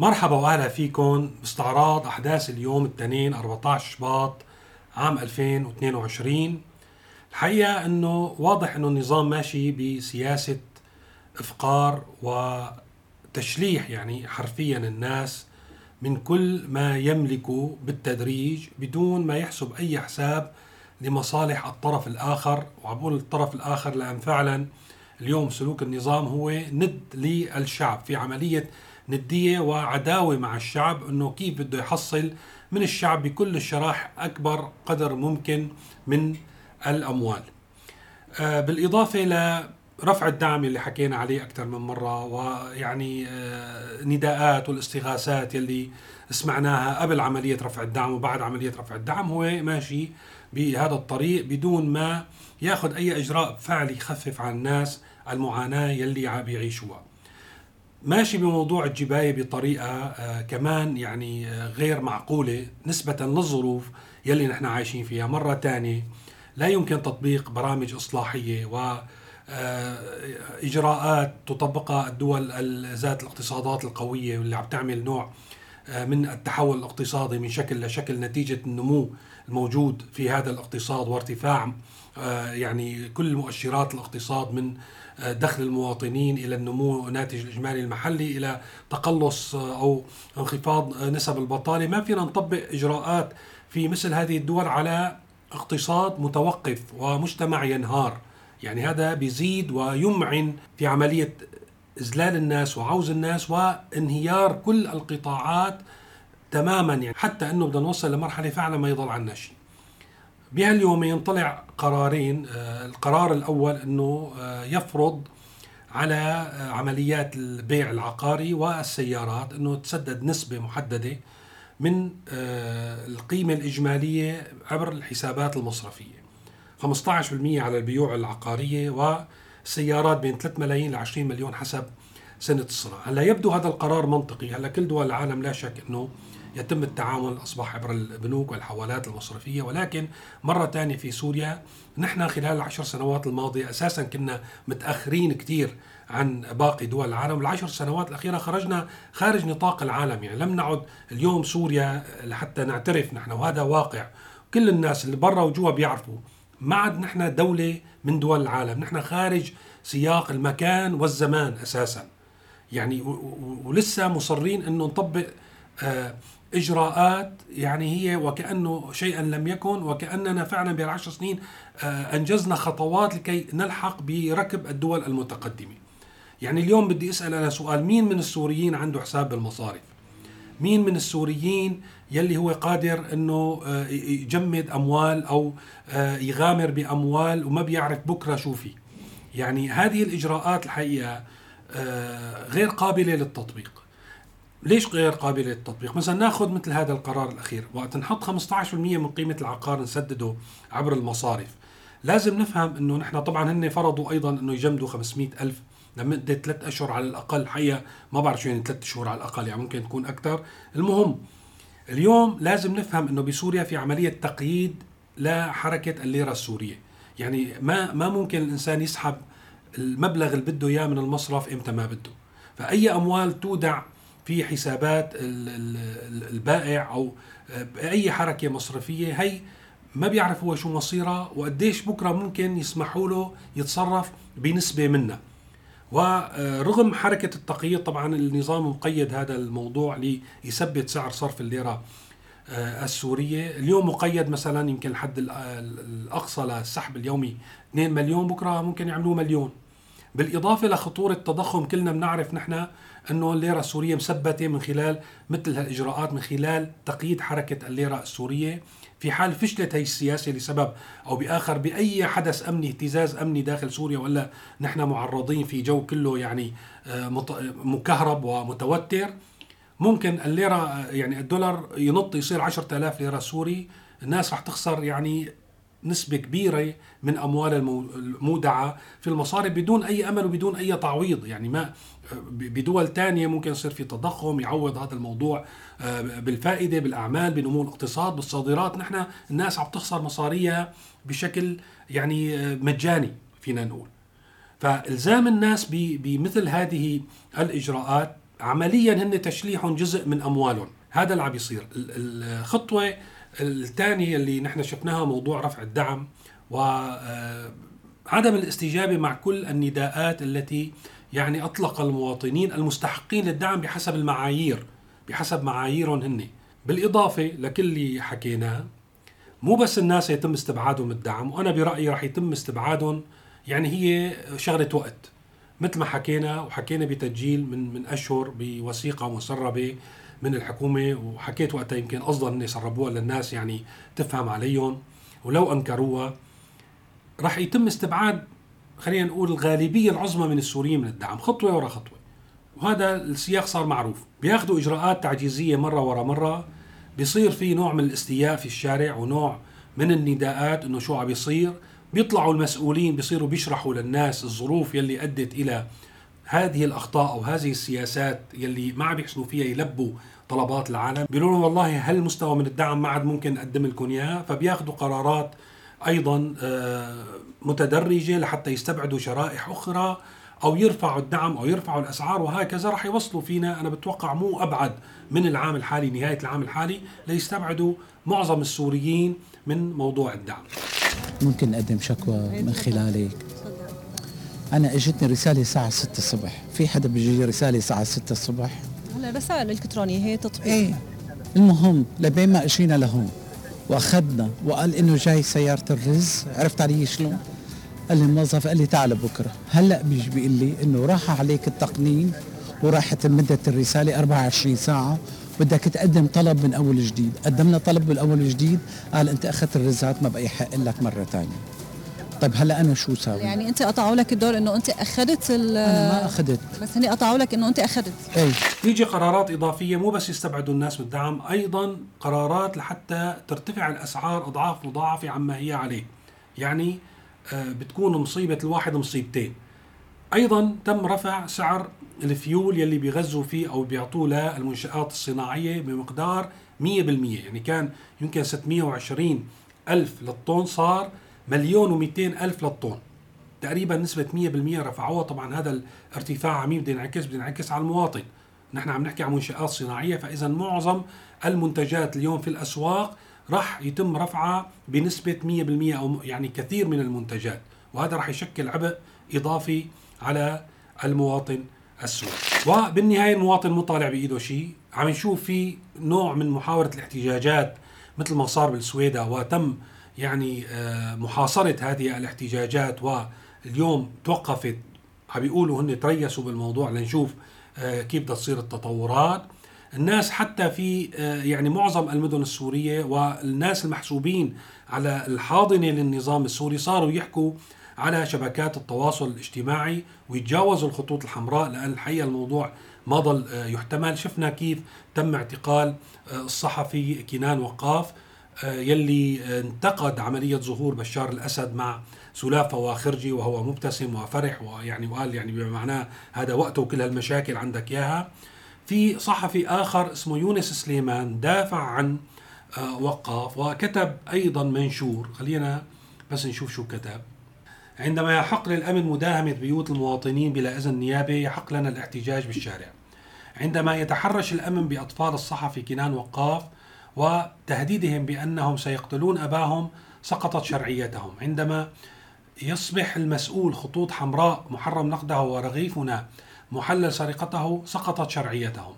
مرحبا وأهلا فيكم. باستعراض أحداث اليوم الاثنين 14 شباط عام 2022 الحقيقة إنه واضح إنه النظام ماشي بسياسة إفقار وتشليح يعني حرفيا الناس من كل ما يملكه بالتدريج بدون ما يحسب أي حساب لمصالح الطرف الآخر. وعم بقول الطرف الآخر لأن فعلا اليوم سلوك النظام هو ند للشعب في عملية ندية وعداوة مع الشعب إنه كيف بده يحصل من الشعب بكل الشرائح أكبر قدر ممكن من الأموال. آه، بالإضافة لرفع الدعم اللي حكينا عليه أكثر من مرة ويعني آه، نداءات والاستغاثات يلي سمعناها قبل عملية رفع الدعم وبعد عملية رفع الدعم هو ماشي بهذا الطريق بدون ما ياخذ أي إجراء فعلي يخفف عن الناس المعاناة يلي عم بيعيشوها. ماشي بموضوع الجباية بطريقة آه كمان يعني آه غير معقولة نسبة للظروف يلي نحن عايشين فيها. مرة تانية لا يمكن تطبيق برامج إصلاحية و آه، إجراءات تطبقها الدول ذات الاقتصادات القوية واللي عم تعمل نوع من التحول الاقتصادي من شكل لشكل نتيجة النمو الموجود في هذا الاقتصاد وارتفاع آه، يعني كل مؤشرات الاقتصاد من آه، دخل المواطنين إلى النمو ناتج الإجمالي المحلي إلى تقلص آه، أو انخفاض نسب البطالة. ما فينا نطبق إجراءات في مثل هذه الدول على اقتصاد متوقف ومجتمع ينهار. يعني هذا بيزيد ويمعن في عملية اذلال الناس وعوز الناس وانهيار كل القطاعات تماما يعني. حتى إنه بدنا نوصل لمرحلة فعلا ما يضل عنا شيء. بهاليومين طلع قرارين آه، القرار الأول إنه آه، يفرض على آه، عمليات البيع العقاري والسيارات إنه تسدد نسبة محددة من القيمة الإجمالية عبر الحسابات المصرفية. 15% على البيوع العقارية والسيارات بين 3 ملايين ل 20 مليون حسب سنة الصناعة. هلأ يبدو هذا القرار منطقي. هلأ كل دول العالم لا شك إنه يتم التعامل أصبح عبر البنوك والحوالات المصرفية ولكن مرة ثانية في سوريا نحن خلال العشر سنوات الماضية أساسا كنا متأخرين كثير عن باقي دول العالم. العشر سنوات الأخيرة خرجنا خارج نطاق العالم. يعني لم نعد اليوم سوريا لحتى نعترف نحن وهذا واقع. كل الناس اللي برا وجوا بيعرفوا ما عد نحن دولة من دول العالم نحن خارج سياق المكان والزمان أساسا يعني ولسه مصرين أنه نطبق آه إجراءات يعني هي وكأنه شيئا لم يكن وكأننا فعلا بالعشر سنين آه، أنجزنا خطوات لكي نلحق بركب الدول المتقدمة. يعني اليوم بدي أسأل أنا سؤال مين من السوريين عنده حساب بالمصارف؟ مين من السوريين يلي هو قادر إنه آه، يجمد أموال أو آه، يغامر بأموال وما بيعرف بكرة شو في. يعني هذه الإجراءات الحقيقة غير قابلة للتطبيق. ليش غير قابلة للتطبيق؟ مثلا ناخذ مثل هذا القرار الأخير، وقت نحط 15% من قيمة العقار نسدده عبر المصارف، لازم نفهم إنه نحن طبعا هن فرضوا أيضا إنه يجمدوا 500 ألف لمده ثلاث أشهر على الأقل، حقيقة ما بعرف شو يعني ثلاث شهور على الأقل يعني ممكن تكون أكثر، المهم اليوم لازم نفهم إنه بسوريا في عملية تقييد لحركة الليرة السورية، يعني ما ما ممكن الإنسان يسحب المبلغ اللي بده إياه من المصرف إمتى ما بده، فأي أموال تودع في حسابات البائع أو أي حركة مصرفية هي ما بيعرف هو شو مصيرها وقديش بكرة ممكن يسمحوا له يتصرف بنسبة منها. ورغم حركة التقييد طبعا النظام مقيد هذا الموضوع ليثبت سعر صرف الليرة آه، السورية. اليوم مقيد مثلا يمكن الحد الأقصى للسحب اليومي 2 مليون بكرة ممكن يعملوه مليون. بالإضافة لخطورة التضخم كلنا بنعرف نحن إنه الليرة السورية مثبتة من خلال مثل هالإجراءات من خلال تقييد حركة الليرة السورية. في حال فشلت هي السياسة لسبب أو بآخر بأي حدث أمني اهتزاز أمني داخل سوريا ولا نحن معرضين في جو كله يعني آه، مكهرب ومتوتر ممكن الليرة آه، يعني الدولار ينط يصير 10000 ليرة سوري. الناس رح تخسر يعني نسبة كبيرة من أموال المودعة في المصارف بدون أي أمل وبدون أي تعويض. يعني ما بدول تانية ممكن يصير في تضخم يعوض هذا الموضوع آه، بالفائدة بالأعمال بنمو الاقتصاد بالصادرات. نحن الناس عم تخسر مصاريها بشكل يعني آه، مجاني فينا نقول. فإلزام الناس بمثل هذه الإجراءات عمليا هن تشليح جزء من أموالهم. هذا اللي عم بيصير الخطوة الثانية اللي نحن شفناها موضوع رفع الدعم وعدم الاستجابة مع كل النداءات التي يعني أطلق المواطنين المستحقين للدعم بحسب المعايير بحسب معاييرهم هن. بالإضافة لكل اللي حكيناه مو بس الناس يتم استبعادهم الدعم وأنا برأيي راح يتم استبعادهم يعني هي شغلة وقت. مثل ما حكينا وحكينا بتسجيل من من أشهر بوثيقة مسربة من الحكومة وحكيت وقتها يمكن قصدا ان يسربوها للناس يعني تفهم عليهم. ولو أنكروها راح يتم استبعاد خلينا نقول الغالبية العظمى من السوريين من الدعم خطوة ورا خطوة. وهذا السياق صار معروف. بياخذوا إجراءات تعجيزية مرة ورا مرة. بيصير في نوع من الاستياء في الشارع ونوع من النداءات إنه شو عم بيصير. بيطلعوا المسؤولين بيصيروا بيشرحوا للناس الظروف يلي أدت إلى هذه الأخطاء أو هذه السياسات يلي ما عم بيحسنوا فيها يلبوا طلبات العالم. بيقولوا لهم والله هالمستوى من الدعم ما عاد ممكن نقدم لكم إياه؟ فبياخذوا قرارات أيضا آه، متدرجة لحتى يستبعدوا شرائح أخرى أو يرفعوا الدعم أو يرفعوا الأسعار وهكذا. راح يوصلوا فينا أنا بتوقع مو أبعد من العام الحالي نهاية العام الحالي ليستبعدوا معظم السوريين من موضوع الدعم. ممكن نقدم شكوى من خلالك. أنا إجتني رسالة الساعة 6 الصبح. في حدا بيجي رسالة الساعة 6 الصبح؟ هلا رسائل إلكترونية هي تطبيق. إيه. المهم لبين ما إجينا لهون وأخذنا وقال إنه جاي سيارة الرز. عرفت علي شلون؟ قال لي الموظف قال لي تعال بكرة. هلأ بيجي بيقول لي إنه راح عليك التقنين وراحت مدة الرسالة 24 ساعة. بدك تقدم طلب من أول جديد. قدمنا طلب من أول جديد. قال أنت أخذت الرزات ما بقى يحق لك مرة ثانية طيب هلا أنا شو ساوي؟ يعني أنت قطعوا لك الدور إنه أنت أخذت أنا ما أخذت. بس هني قطعوا لك إنه أنت أخذت. اي يجي قرارات إضافية مو بس يستبعدوا الناس من الدعم أيضا قرارات لحتى ترتفع الأسعار أضعاف مضاعفة عما هي عليه. يعني آه، بتكون مصيبة الواحد مصيبتين. أيضا تم رفع سعر الفيول يلي بيغذوا فيه أو بيعطوه للمنشآت الصناعية بمقدار 100% يعني كان يمكن 620 ألف للطن صار مليون و200 ألف للطن. تقريبا نسبة 100% رفعوها. طبعا هذا الارتفاع عميم بده ينعكس بده ينعكس على المواطن. نحن عم نحكي عن منشآت صناعية فإذا معظم المنتجات اليوم في الأسواق راح يتم رفعها بنسبة 100% أو يعني كثير من المنتجات. وهذا راح يشكل عبء إضافي على المواطن السوري. وبالنهاية المواطن مو طالع بإيده شيء. عم نشوف في نوع من محاولة الاحتجاجات مثل ما صار بالسويدة وتم يعني آه، محاصرة هذه الاحتجاجات واليوم توقفت. عم بيقولوا هن تريسوا بالموضوع لنشوف آه، كيف بدها تصير التطورات. الناس حتى في آه، يعني معظم المدن السورية والناس المحسوبين على الحاضنة للنظام السوري صاروا يحكوا على شبكات التواصل الاجتماعي ويتجاوزوا الخطوط الحمراء لأن الحقيقة الموضوع ما ضل يحتمل. شفنا كيف تم اعتقال الصحفي كنان وقاف. يلي انتقد عملية ظهور بشار الأسد مع سلافة وخرجي وهو مبتسم وفرح ويعني وقال يعني بما معناه هذا وقته وكل هالمشاكل عندك إياها. في صحفي آخر اسمه يونس سليمان دافع عن آه، وقاف وكتب أيضا منشور. خلينا بس نشوف شو كتب. عندما يحق للأمن مداهمة بيوت المواطنين بلا إذن نيابي يحق لنا الاحتجاج بالشارع. عندما يتحرش الأمن بأطفال الصحفي كنان وقاف وتهديدهم بأنهم سيقتلون أباهم سقطت شرعيتهم. عندما يصبح المسؤول خطوط حمراء محرم نقده ورغيفنا محلل سرقته سقطت شرعيتهم.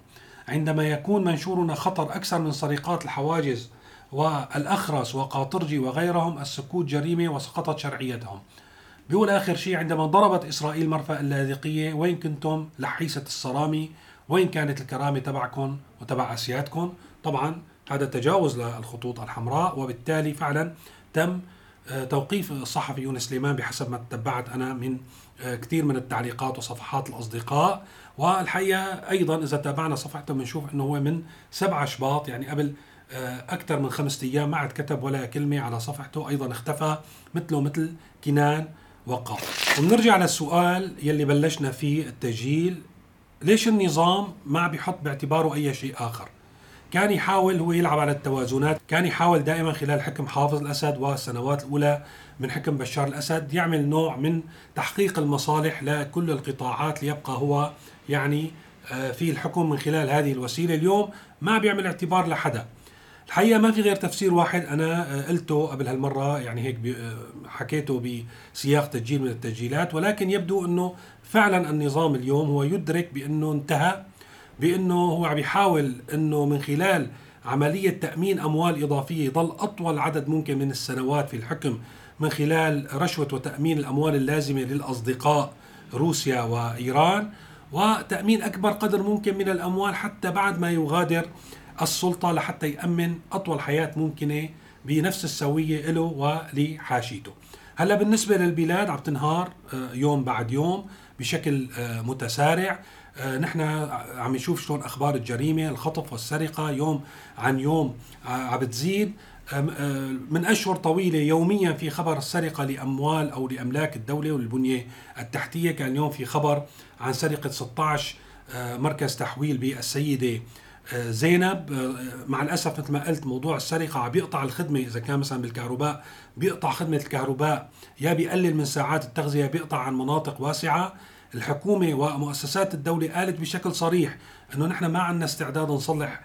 عندما يكون منشورنا خطر أكثر من سرقات الحواجز والأخرس وقاطرجي وغيرهم السكوت جريمة وسقطت شرعيتهم. بيقول آخر شيء عندما ضربت إسرائيل مرفأ اللاذقية وين كنتم لحيسة الصرامي وين كانت الكرامة تبعكم وتبع أسيادكم طبعا هذا تجاوز للخطوط الحمراء وبالتالي فعلا تم آه، توقيف الصحفي يونس سليمان بحسب ما تتبعت أنا من آه، كثير من التعليقات وصفحات الأصدقاء. والحقيقة أيضا إذا تابعنا صفحته بنشوف إنه هو من 7 شباط يعني قبل آه، أكثر من خمسة أيام ما عاد كتب ولا كلمة على صفحته أيضا اختفى مثله مثل كنان وقاف وبنرجع للسؤال يلي بلشنا فيه التسجيل ليش النظام ما بيحط باعتباره أي شيء آخر؟ كان يحاول هو يلعب على التوازنات كان يحاول دائما خلال حكم حافظ الأسد والسنوات الأولى من حكم بشار الأسد يعمل نوع من تحقيق المصالح لكل القطاعات ليبقى هو يعني آه، في الحكم من خلال هذه الوسيلة. اليوم ما بيعمل اعتبار لحدا. الحقيقة ما في غير تفسير واحد أنا آه، قلته قبل هالمرة يعني هيك آه، حكيته بسياق تسجيل من التسجيلات ولكن يبدو إنه فعلا النظام اليوم هو يدرك بأنه انتهى بأنه هو عم يحاول إنه من خلال عملية تأمين أموال إضافية يضل أطول عدد ممكن من السنوات في الحكم من خلال رشوة وتأمين الأموال اللازمة للأصدقاء روسيا وإيران وتأمين أكبر قدر ممكن من الأموال حتى بعد ما يغادر السلطة لحتى يأمن أطول حياة ممكنة بنفس السوية له ولحاشيته. هلأ بالنسبة للبلاد عم تنهار آه، يوم بعد يوم بشكل آه، متسارع نحن عم نشوف شلون أخبار الجريمة الخطف والسرقة يوم عن يوم عم بتزيد من أشهر طويلة يوميا في خبر السرقة لأموال أو لأملاك الدولة والبنية التحتية. كان اليوم في خبر عن سرقة 16 مركز تحويل بالسيدة زينب. مع الأسف مثل ما قلت موضوع السرقة عم بيقطع الخدمة. إذا كان مثلا بالكهرباء بيقطع خدمة الكهرباء. يا بيقلل من ساعات التغذية بيقطع عن مناطق واسعة. الحكومة ومؤسسات الدولة قالت بشكل صريح إنه نحن ما عندنا استعداد نصلح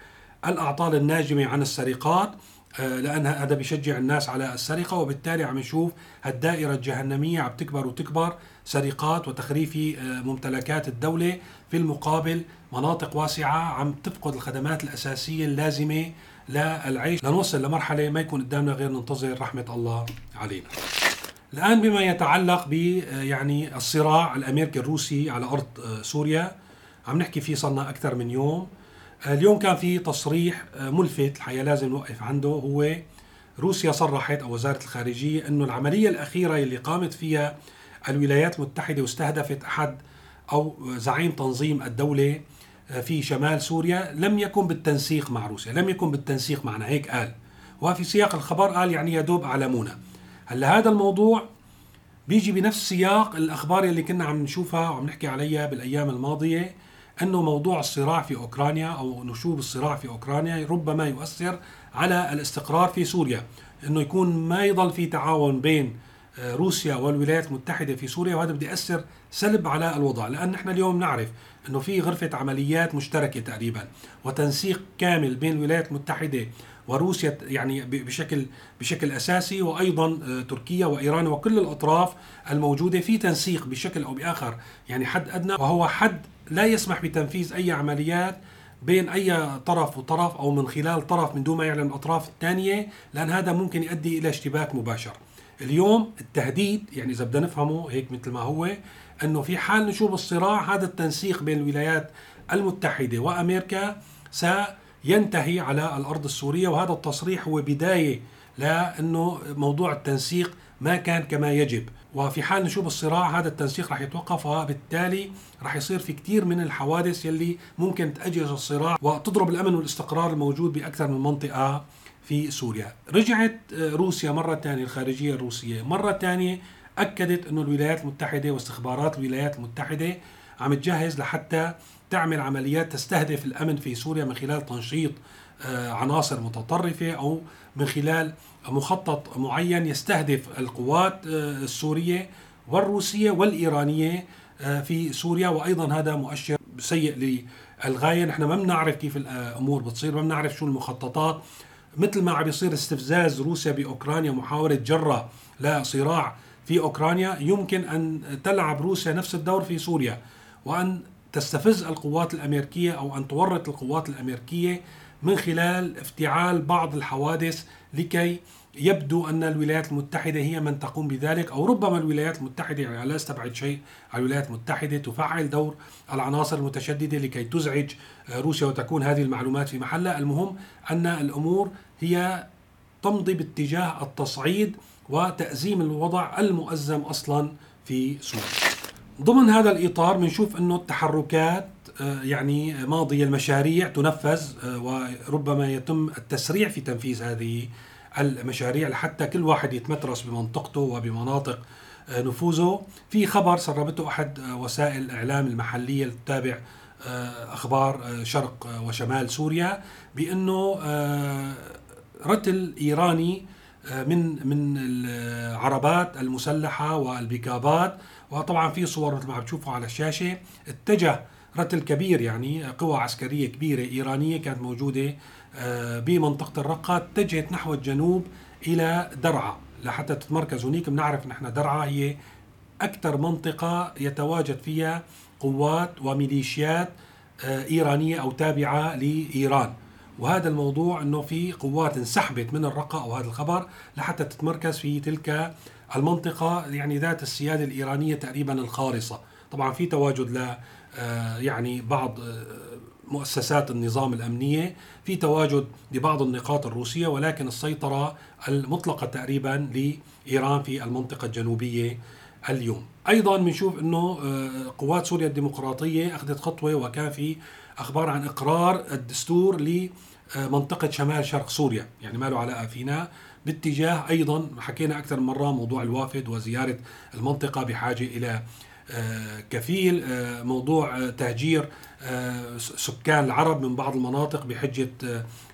الأعطال الناجمة عن السرقات آه، لأن هذا بيشجع الناس على السرقة وبالتالي عم نشوف الدائره الجهنمية عم تكبر وتكبر سرقات وتخريف آه، ممتلكات الدولة في المقابل مناطق واسعة عم تفقد الخدمات الأساسية اللازمة للعيش لنوصل لمرحلة ما يكون قدامنا غير ننتظر رحمة الله علينا. الآن بما يتعلق ب آه، يعني الصراع الأمريكي الروسي على أرض سوريا عم نحكي فيه صرنا أكثر من يوم اليوم كان في تصريح آه، ملفت الحقيقة لازم نوقف عنده هو روسيا صرحت أو وزارة الخارجية أنه العملية الأخيرة اللي قامت فيها الولايات المتحدة واستهدفت أحد أو زعيم تنظيم الدولة آه، في شمال سوريا لم يكن بالتنسيق مع روسيا، لم يكن بالتنسيق معنا هيك قال. وفي سياق الخبر قال يعني يا دوب اعلمونا. هلا هذا الموضوع بيجي بنفس سياق الأخبار اللي كنا عم نشوفها وعم نحكي عليها بالأيام الماضية إنه موضوع الصراع في أوكرانيا أو نشوب الصراع في أوكرانيا ربما يؤثر على الاستقرار في سوريا إنه يكون ما يضل في تعاون بين آه، روسيا والولايات المتحدة في سوريا وهذا بده يأثر سلب على الوضع. لأن نحن اليوم نعرف إنه في غرفة عمليات مشتركة تقريبا وتنسيق كامل بين الولايات المتحدة وروسيا يعني بشكل بشكل أساسي وأيضا آه، تركيا وإيران وكل الأطراف الموجودة في تنسيق بشكل أو بآخر يعني حد أدنى وهو حد لا يسمح بتنفيذ أي عمليات بين أي طرف وطرف أو من خلال طرف من دون ما يعلم الأطراف الثانية لأن هذا ممكن يؤدي إلى اشتباك مباشر. اليوم التهديد يعني إذا بدنا نفهمه هيك مثل ما هو إنه في حال نشوب الصراع هذا التنسيق بين الولايات المتحدة وأمريكا سينتهي على الأرض السورية وهذا التصريح هو بداية لأنه موضوع التنسيق ما كان كما يجب. وفي حال نشوف الصراع هذا التنسيق رح يتوقف وبالتالي رح يصير في كثير من الحوادث يلي ممكن تأجج الصراع وتضرب الأمن والاستقرار الموجود بأكثر من منطقة في سوريا. رجعت روسيا مرة ثانية الخارجية الروسية مرة ثانية أكدت أنه الولايات المتحدة واستخبارات الولايات المتحدة عم تجهز لحتى تعمل عمليات تستهدف الأمن في سوريا من خلال تنشيط آه، عناصر متطرفة أو من خلال مخطط معين يستهدف القوات آه، السورية والروسية والإيرانية آه، في سوريا. وأيضا هذا مؤشر سيء للغاية. نحن ما بنعرف كيف الأمور بتصير ما بنعرف شو المخططات. مثل ما عم يصير استفزاز روسيا بأوكرانيا محاولة جرة لصراع في أوكرانيا يمكن أن تلعب روسيا نفس الدور في سوريا. وأن تستفز القوات الأمريكية أو أن تورط القوات الأمريكية من خلال افتعال بعض الحوادث لكي يبدو أن الولايات المتحدة هي من تقوم بذلك أو ربما الولايات المتحدة يعني لا أستبعد شيء الولايات المتحدة تفعل دور العناصر المتشددة لكي تزعج روسيا وتكون هذه المعلومات في محلها، المهم أن الأمور هي تمضي باتجاه التصعيد وتأزيم الوضع المؤزم أصلا في سوريا. ضمن هذا الإطار بنشوف أنه التحركات آه، يعني ماضي المشاريع تنفذ آه، وربما يتم التسريع في تنفيذ هذه المشاريع لحتى كل واحد يتمترس بمنطقته وبمناطق آه، نفوذه. في خبر سربته أحد وسائل الاعلام المحلية اللي تتابع أخبار شرق وشمال سوريا بأنه رتل إيراني من من العربات المسلحة والبيكابات وطبعا في صور مثل ما عم تشوفوا على الشاشة. اتجه رتل كبير يعني قوى عسكرية كبيرة إيرانية كانت موجودة آه، بمنطقة الرقة اتجهت نحو الجنوب إلى درعا. لحتى تتمركز هناك بنعرف نحن درعا هي أكثر منطقة يتواجد فيها قوات وميليشيات آه، إيرانية أو تابعة لإيران. وهذا الموضوع أنه في قوات انسحبت من الرقة أو هذا الخبر لحتى تتمركز في تلك المنطقة يعني ذات السيادة الإيرانية تقريبا الخالصة طبعا في تواجد ل آه، يعني بعض آه، مؤسسات النظام الأمنية في تواجد لبعض النقاط الروسية ولكن السيطرة المطلقة تقريبا لإيران في المنطقة الجنوبية اليوم. أيضا بنشوف أنه آه، قوات سوريا الديمقراطية أخذت خطوة وكان في أخبار عن إقرار الدستور لمنطقة شمال شرق سوريا. يعني ما له علاقة فينا. باتجاه أيضا حكينا أكثر من مرة موضوع الوافد وزيارة المنطقة بحاجة إلى آه، كفيل آه، موضوع آه، تهجير سكان العرب من بعض المناطق بحجة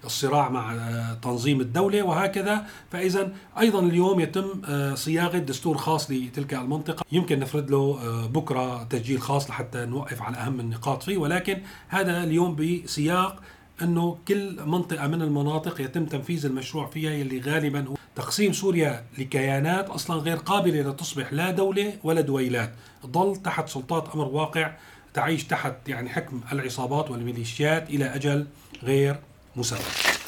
الصراع مع تنظيم الدولة وهكذا. فإذا أيضا اليوم يتم صياغة دستور خاص لتلك المنطقة. يمكن نفرد له بكرة تسجيل خاص لحتى نوقف على أهم النقاط فيه. ولكن هذا اليوم بسياق أنه كل منطقة من المناطق يتم تنفيذ المشروع فيها يلي غالبا هو تقسيم سوريا لكيانات أصلا غير قابلة لتصبح لا دولة ولا دويلات، تظل تحت سلطات أمر واقع تعيش تحت يعني حكم العصابات والميليشيات إلى أجل غير مسمى.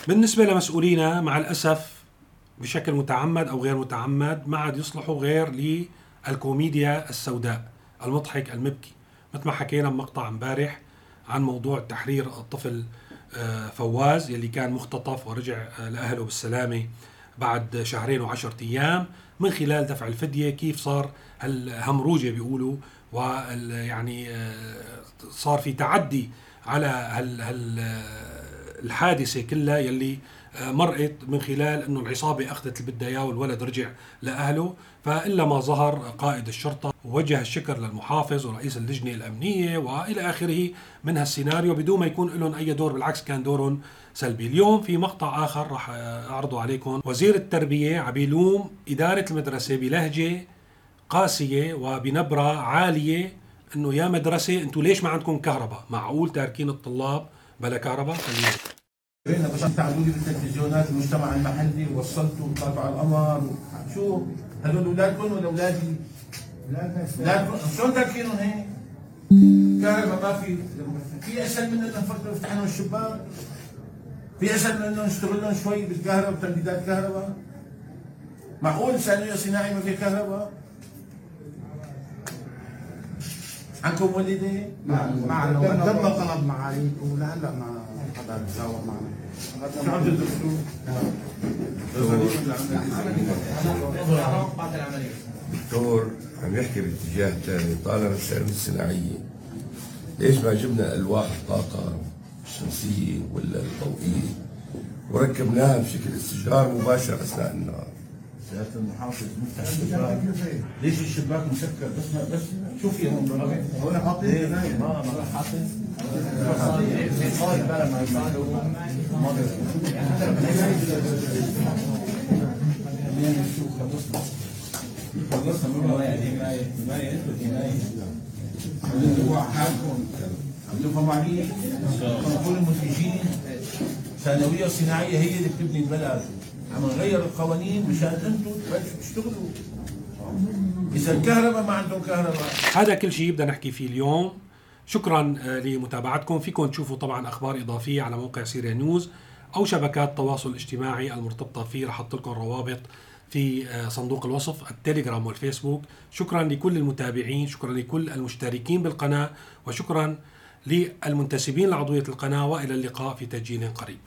بالنسبة لمسؤولينا مع الأسف بشكل متعمد أو غير متعمد ما عاد يصلحوا غير للكوميديا السوداء المضحك المبكي مثل ما حكينا بمقطع امبارح عن موضوع تحرير الطفل فواز يلي كان مختطف ورجع آه، لأهله بالسلامة بعد شهرين وعشرة أيام من خلال دفع الفدية. كيف صار هالهمروجة بيقولوا وال يعني آه، صار في تعدي على هال هال الحادثة كلها يلي مرقت من خلال إنه العصابة أخذت اللي بدها اياه والولد رجع لأهله. فإلا ما ظهر قائد الشرطة ووجه الشكر للمحافظ ورئيس اللجنة الأمنية وإلى آخره من هالسيناريو بدون ما يكون لهم أي دور بالعكس كان دورهم سلبي. اليوم في مقطع آخر راح أعرضه عليكم. وزير التربية عم يلوم إدارة المدرسة بلهجة قاسية وبنبرة عالية إنه يا مدرسة أنتم ليش ما عندكم كهرباء؟ معقول تاركين الطلاب بلا كهرباء؟ بينا تعالوا لي بالتلفزيونات المجتمع المحلي ووصلتوا وطلعتوا على القمر شو؟ هدول أولادكم ولا أولادي؟ اولادكم شلون تركينهم هيك؟ كهرباء ما في. في أسهل من انه نفكر نفتح لهم الشباك؟ في أسهل من انه نشتغل لهم شوي بالكهرباء بتمديدات كهرباء؟ معقول ثانوية صناعي ما في كهرباء؟ عندكم والدة؟ معنا معنا تم طلب معاليكم ولهلا ما معنا؟ دكتور عم يحكي باتجاه ثاني طالما الثانوية الصناعية. ليش ما جبنا ألواح الطاقة الشمسية ولا الضوئية؟ وركبناها بشكل استشعار مباشر أثناء النهار. سيادة المحافظ ليش الشباك مسكر؟ بس ما بس شوف يا هون هون حاطين ما ما حاطين كل المنتجين ثانوية صناعية هي اللي بتبني البلد عم نغير القوانين مشان أنتم تبلشوا تشتغلوا اذا الكهرباء ما عندهم كهرباء هذا كل شيء بدنا نحكي فيه اليوم. شكرا آه، لمتابعتكم. فيكم تشوفوا طبعا أخبار إضافية على موقع سيريا نيوز أو شبكات التواصل الاجتماعي المرتبطة فيه رح لكم روابط في آه، صندوق الوصف التليجرام والفيسبوك. شكرا لكل المتابعين شكرا لكل المشتركين بالقناة وشكرا للمنتسبين لعضوية القناة. وإلى اللقاء في تسجيل قريب.